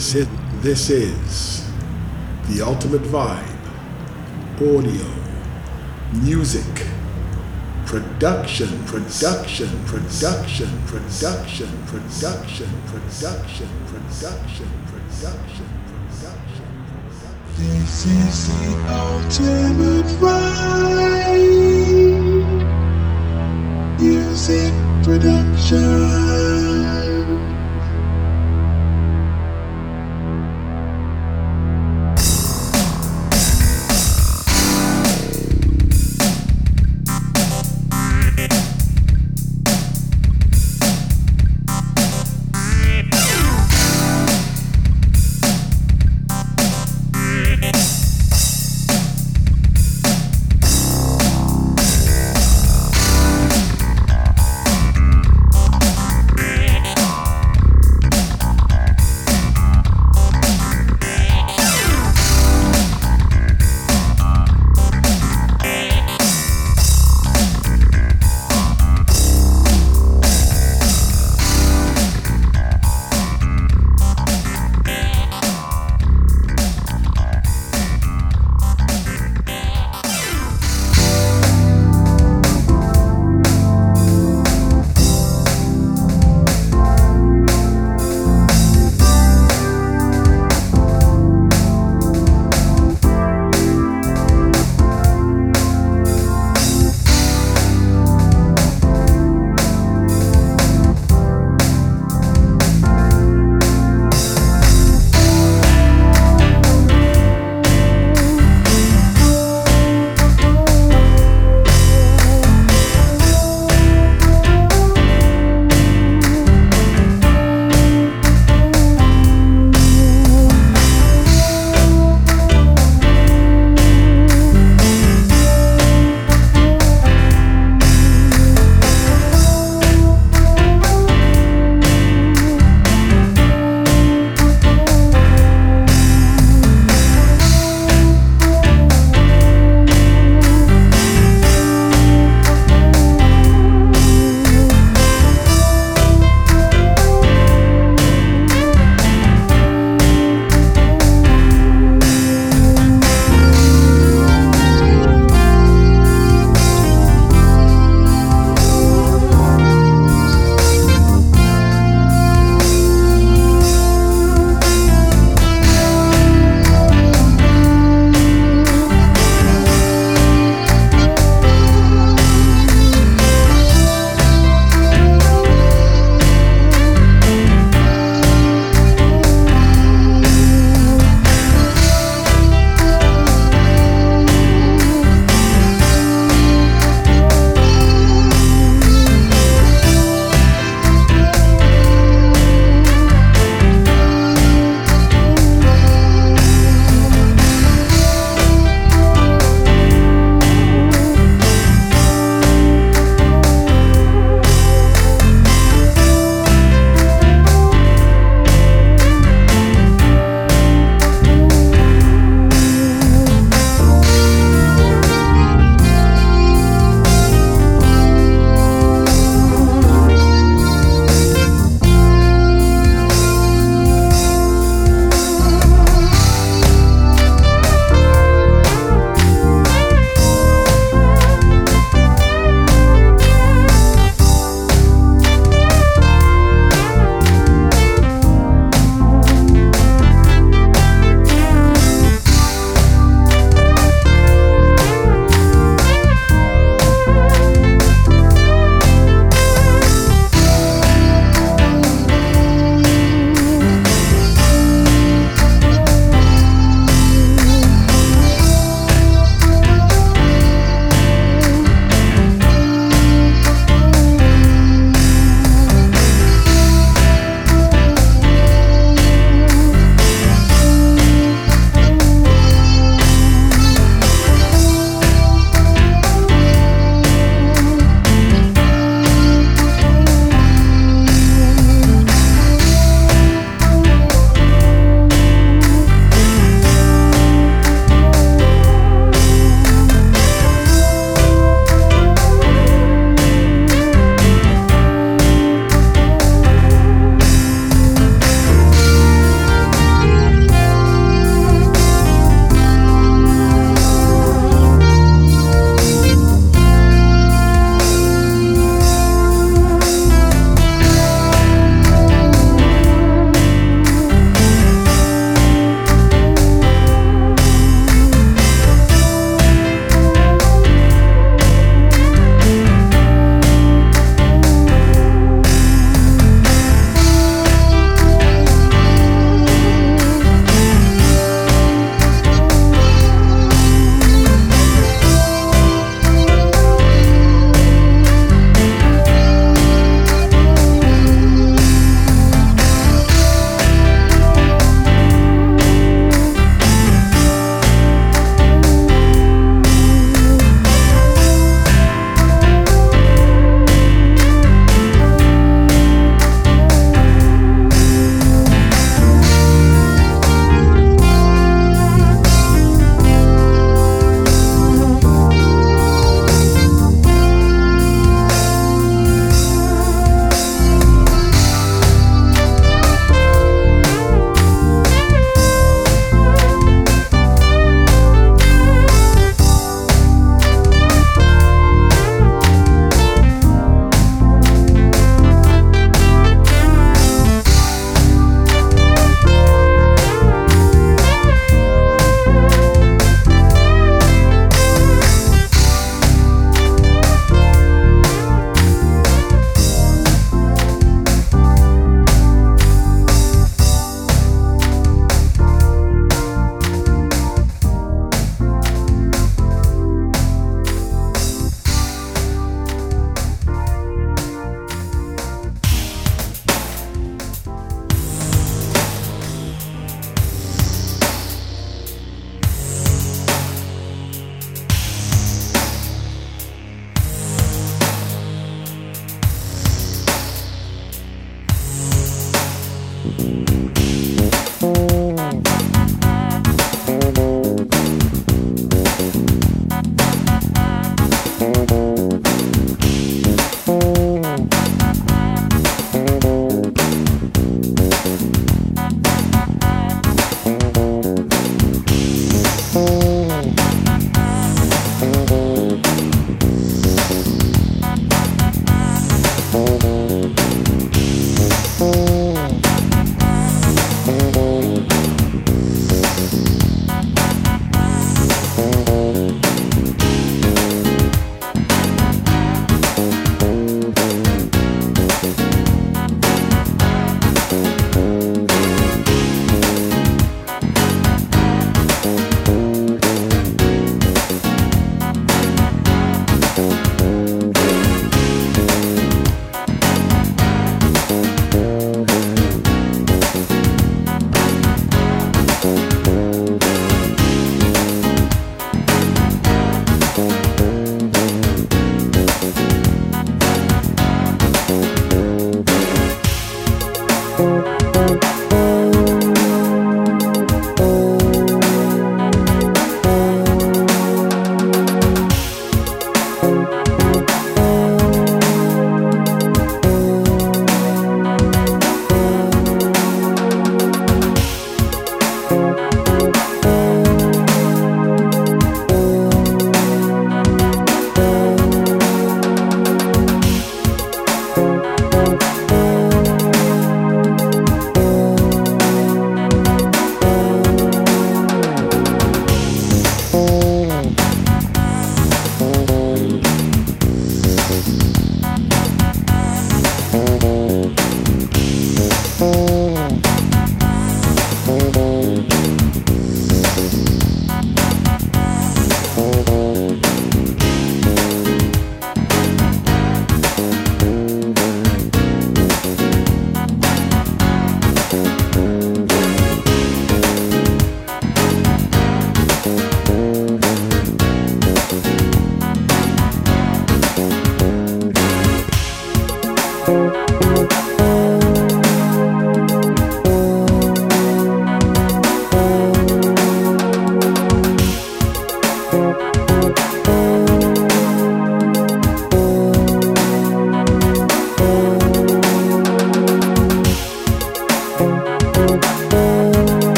This is, this is the ultimate vibe. Audio, music, production, production, production, production, production, production, production, production, production. This is the ultimate vibe. Music production.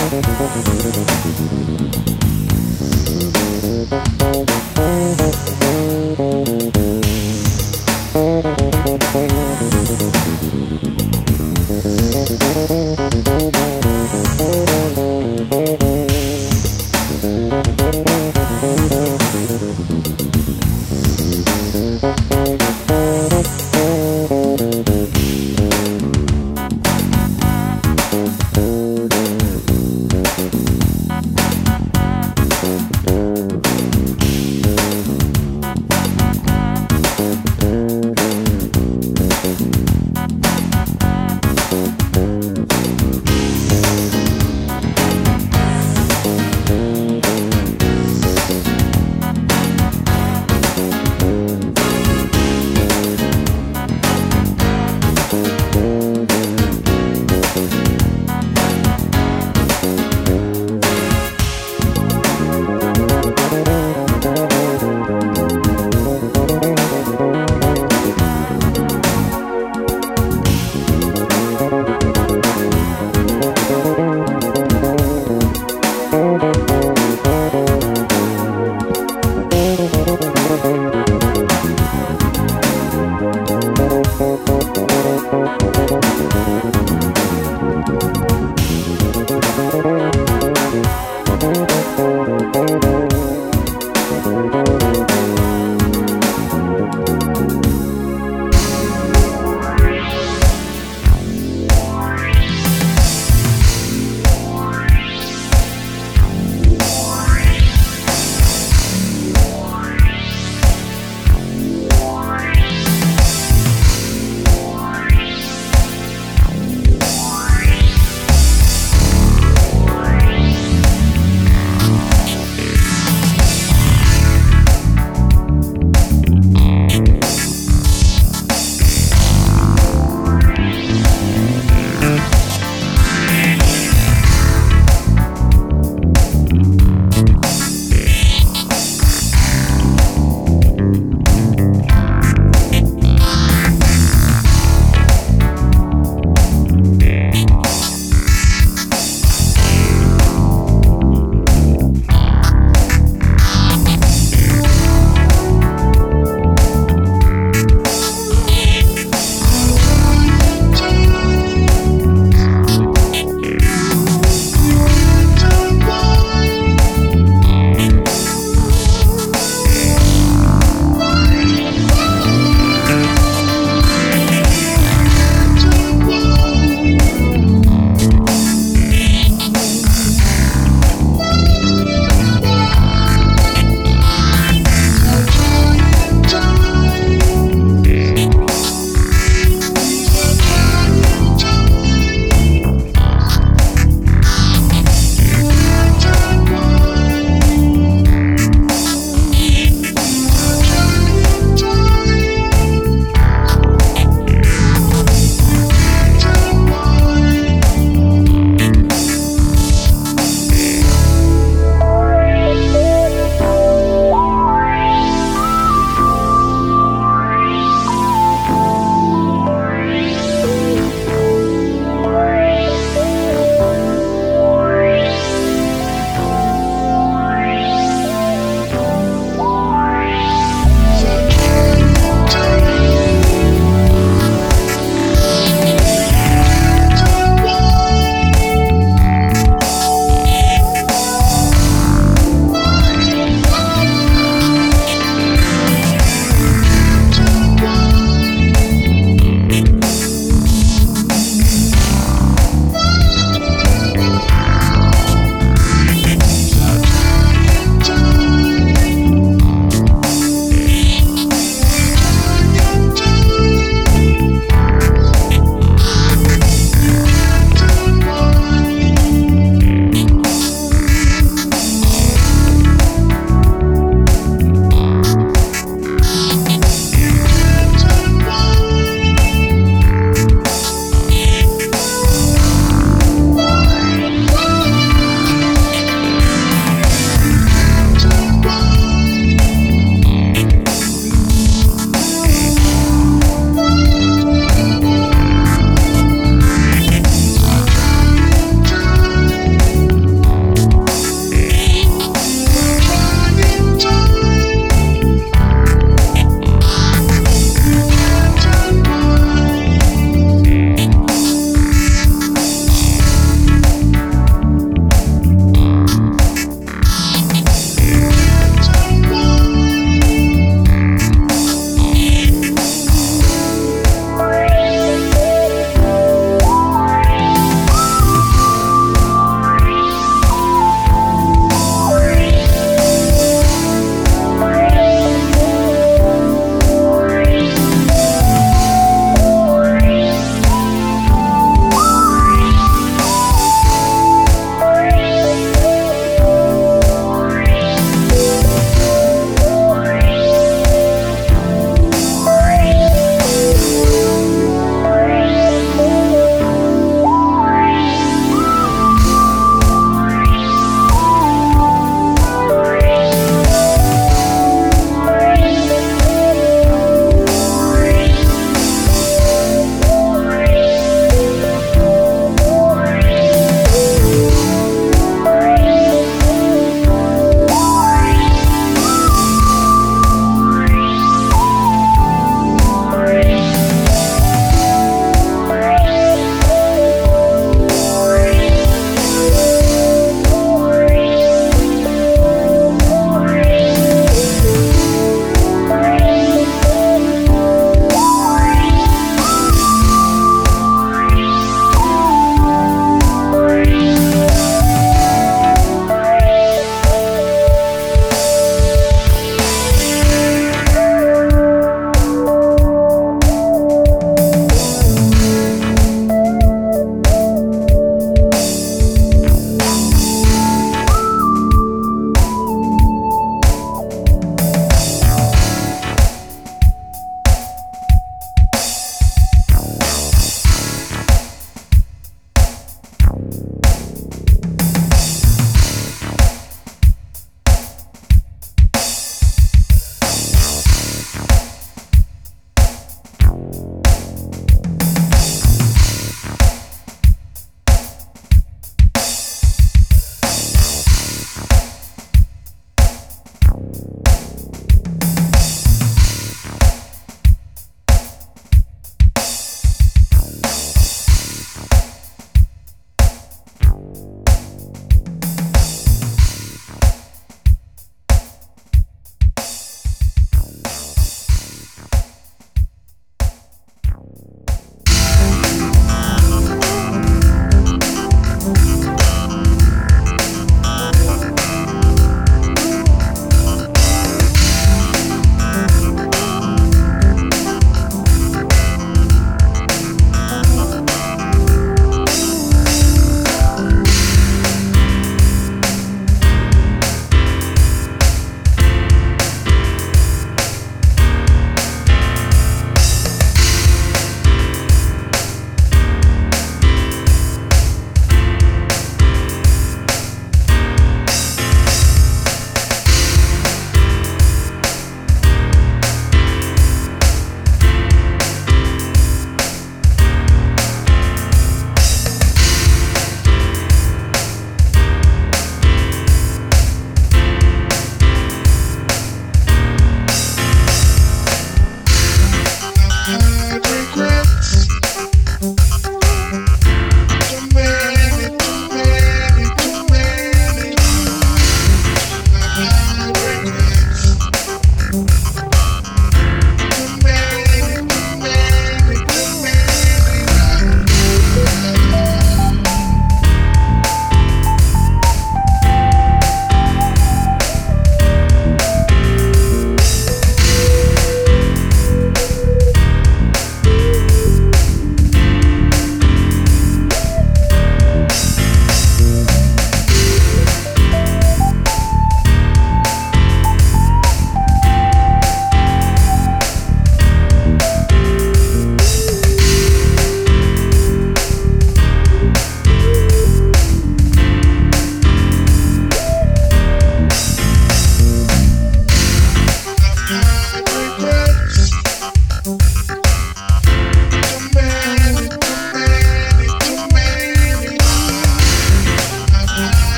Thank you.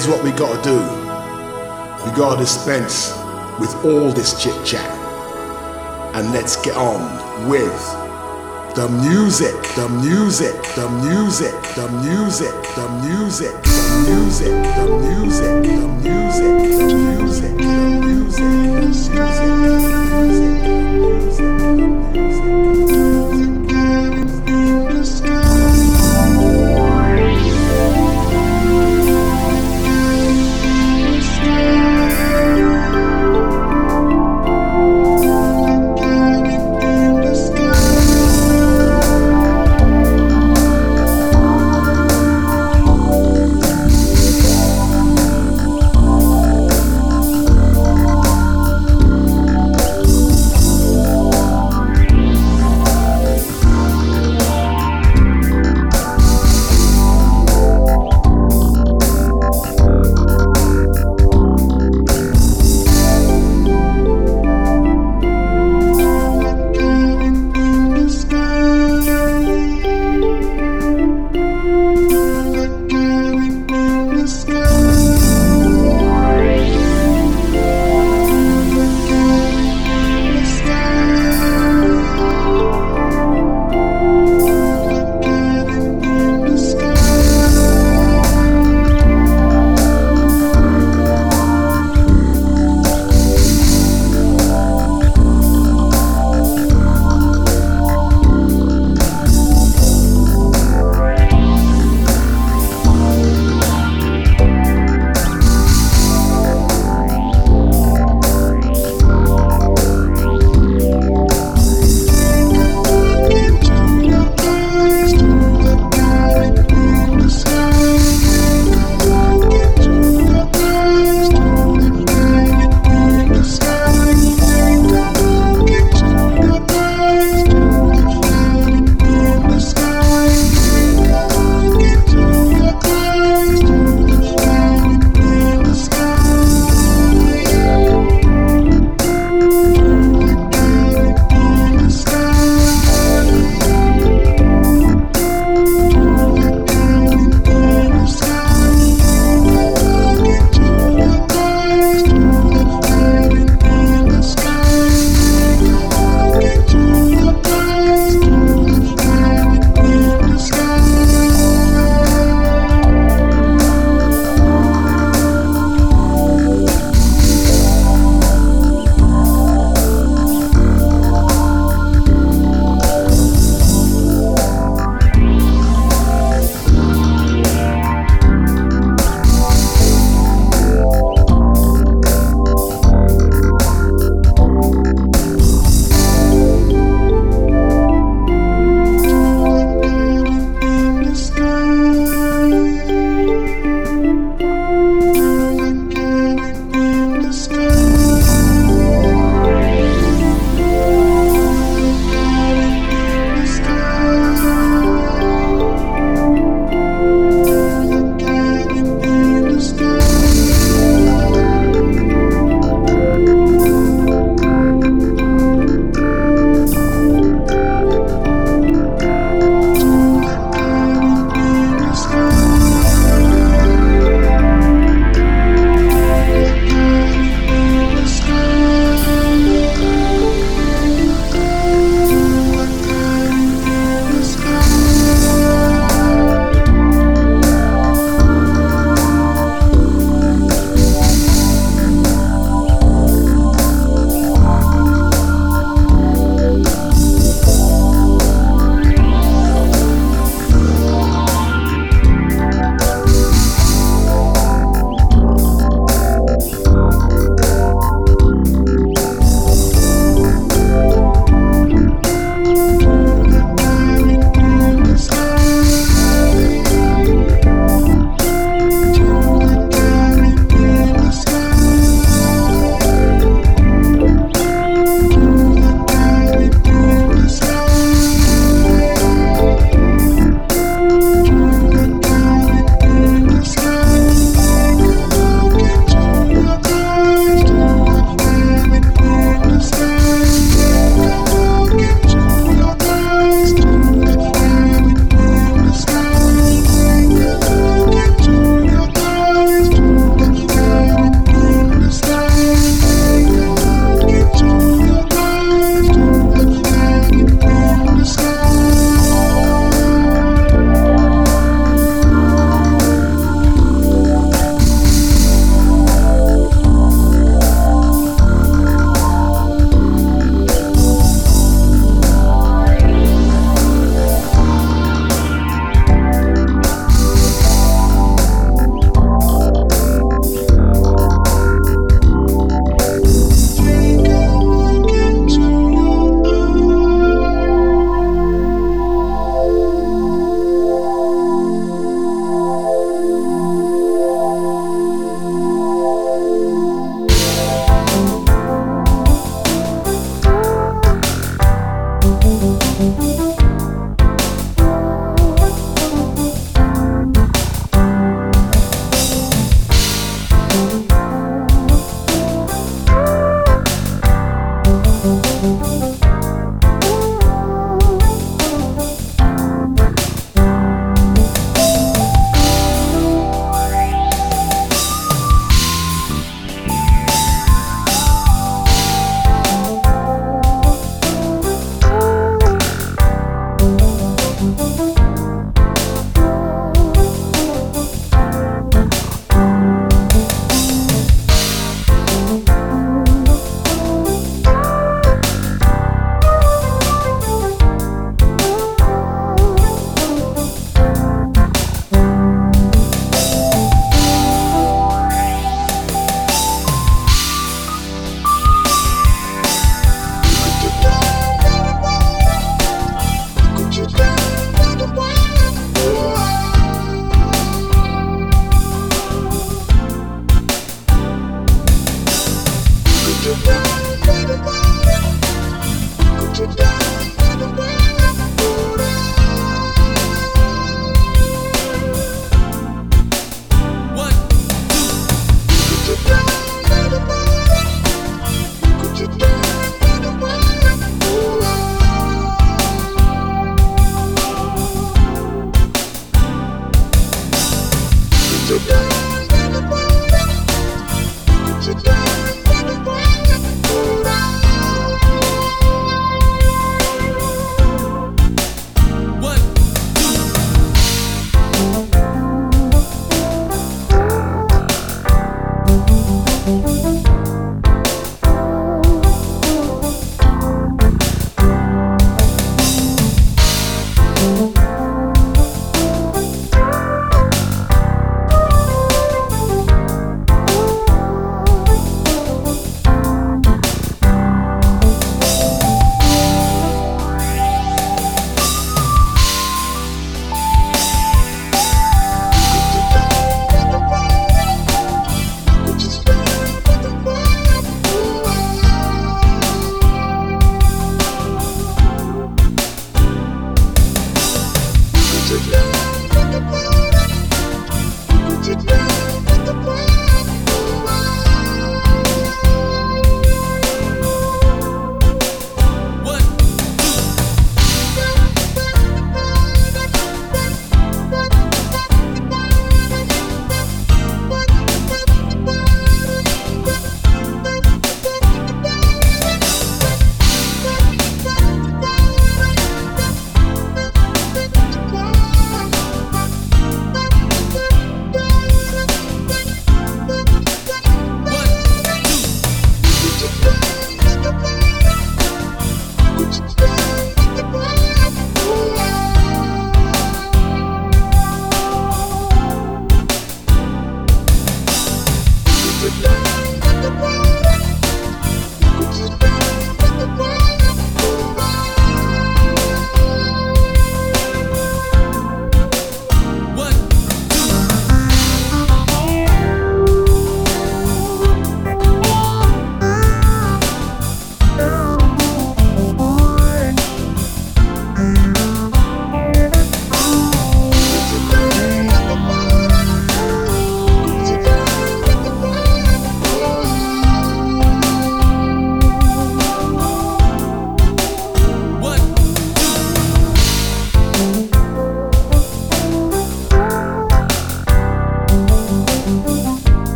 Here's what we gotta do. We gotta dispense with all this chit chat. And let's get on with the music, the music, the music, the music, the music, the music, the music, the music, the music, the music, the music, the music,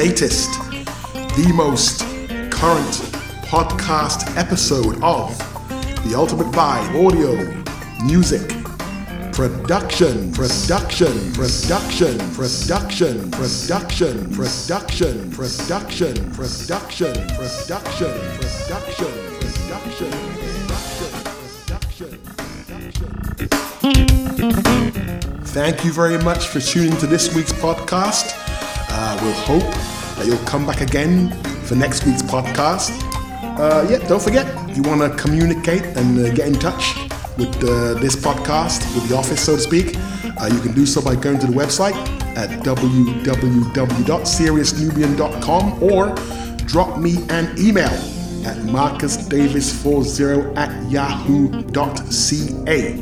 latest, the most current podcast episode of the Ultimate Vibe Audio Music Production, production, production, production, production, production, production, production, production, production, production, production, production. Production. Thank you very much for tuning to this week's podcast. Uh, we'll hope that you'll come back again for next week's podcast. Uh, yeah, don't forget, if you want to communicate and uh, get in touch with uh, this podcast, with the office, so to speak, uh, you can do so by going to the website at www.seriousnubian.com or drop me an email at marcusdavis40 at yahoo.ca.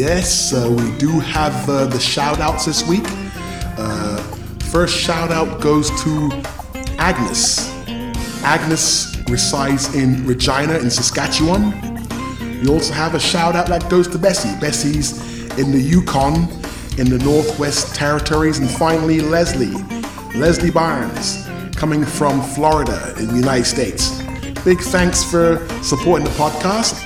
Yes, uh, we do have uh, the shout outs this week. Uh, first shout out goes to Agnes. Agnes resides in Regina in Saskatchewan. We also have a shout out that goes to Bessie. Bessie's in the Yukon in the Northwest Territories. And finally, Leslie. Leslie Barnes coming from Florida in the United States. Big thanks for supporting the podcast.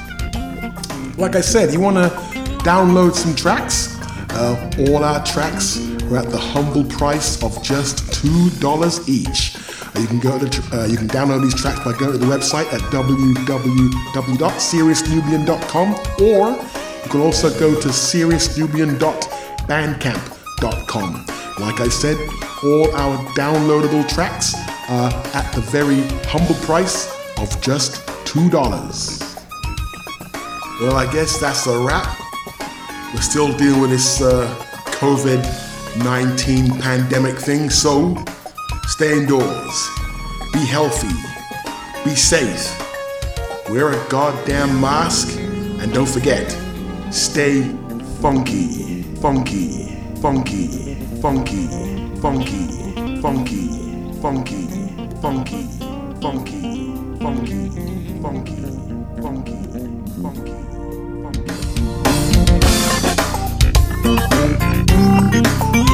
Like I said, you want to download some tracks? Uh, all our tracks are at the humble price of just $2 each. Uh, you can go to uh, you can download these tracks by going to the website at www.seriousnubian.com or you can also go to seriousnubian.bandcamp.com. Like I said, all our downloadable tracks are at the very humble price of just $2. Well, I guess that's a wrap. We're still dealing with this uh, COVID 19 pandemic thing, so stay indoors, be healthy, be safe, wear a goddamn mask, and don't forget, stay funky, funky, funky, funky, funky, funky, funky, funky, funky, funky, funky, funky, funky. Thank you.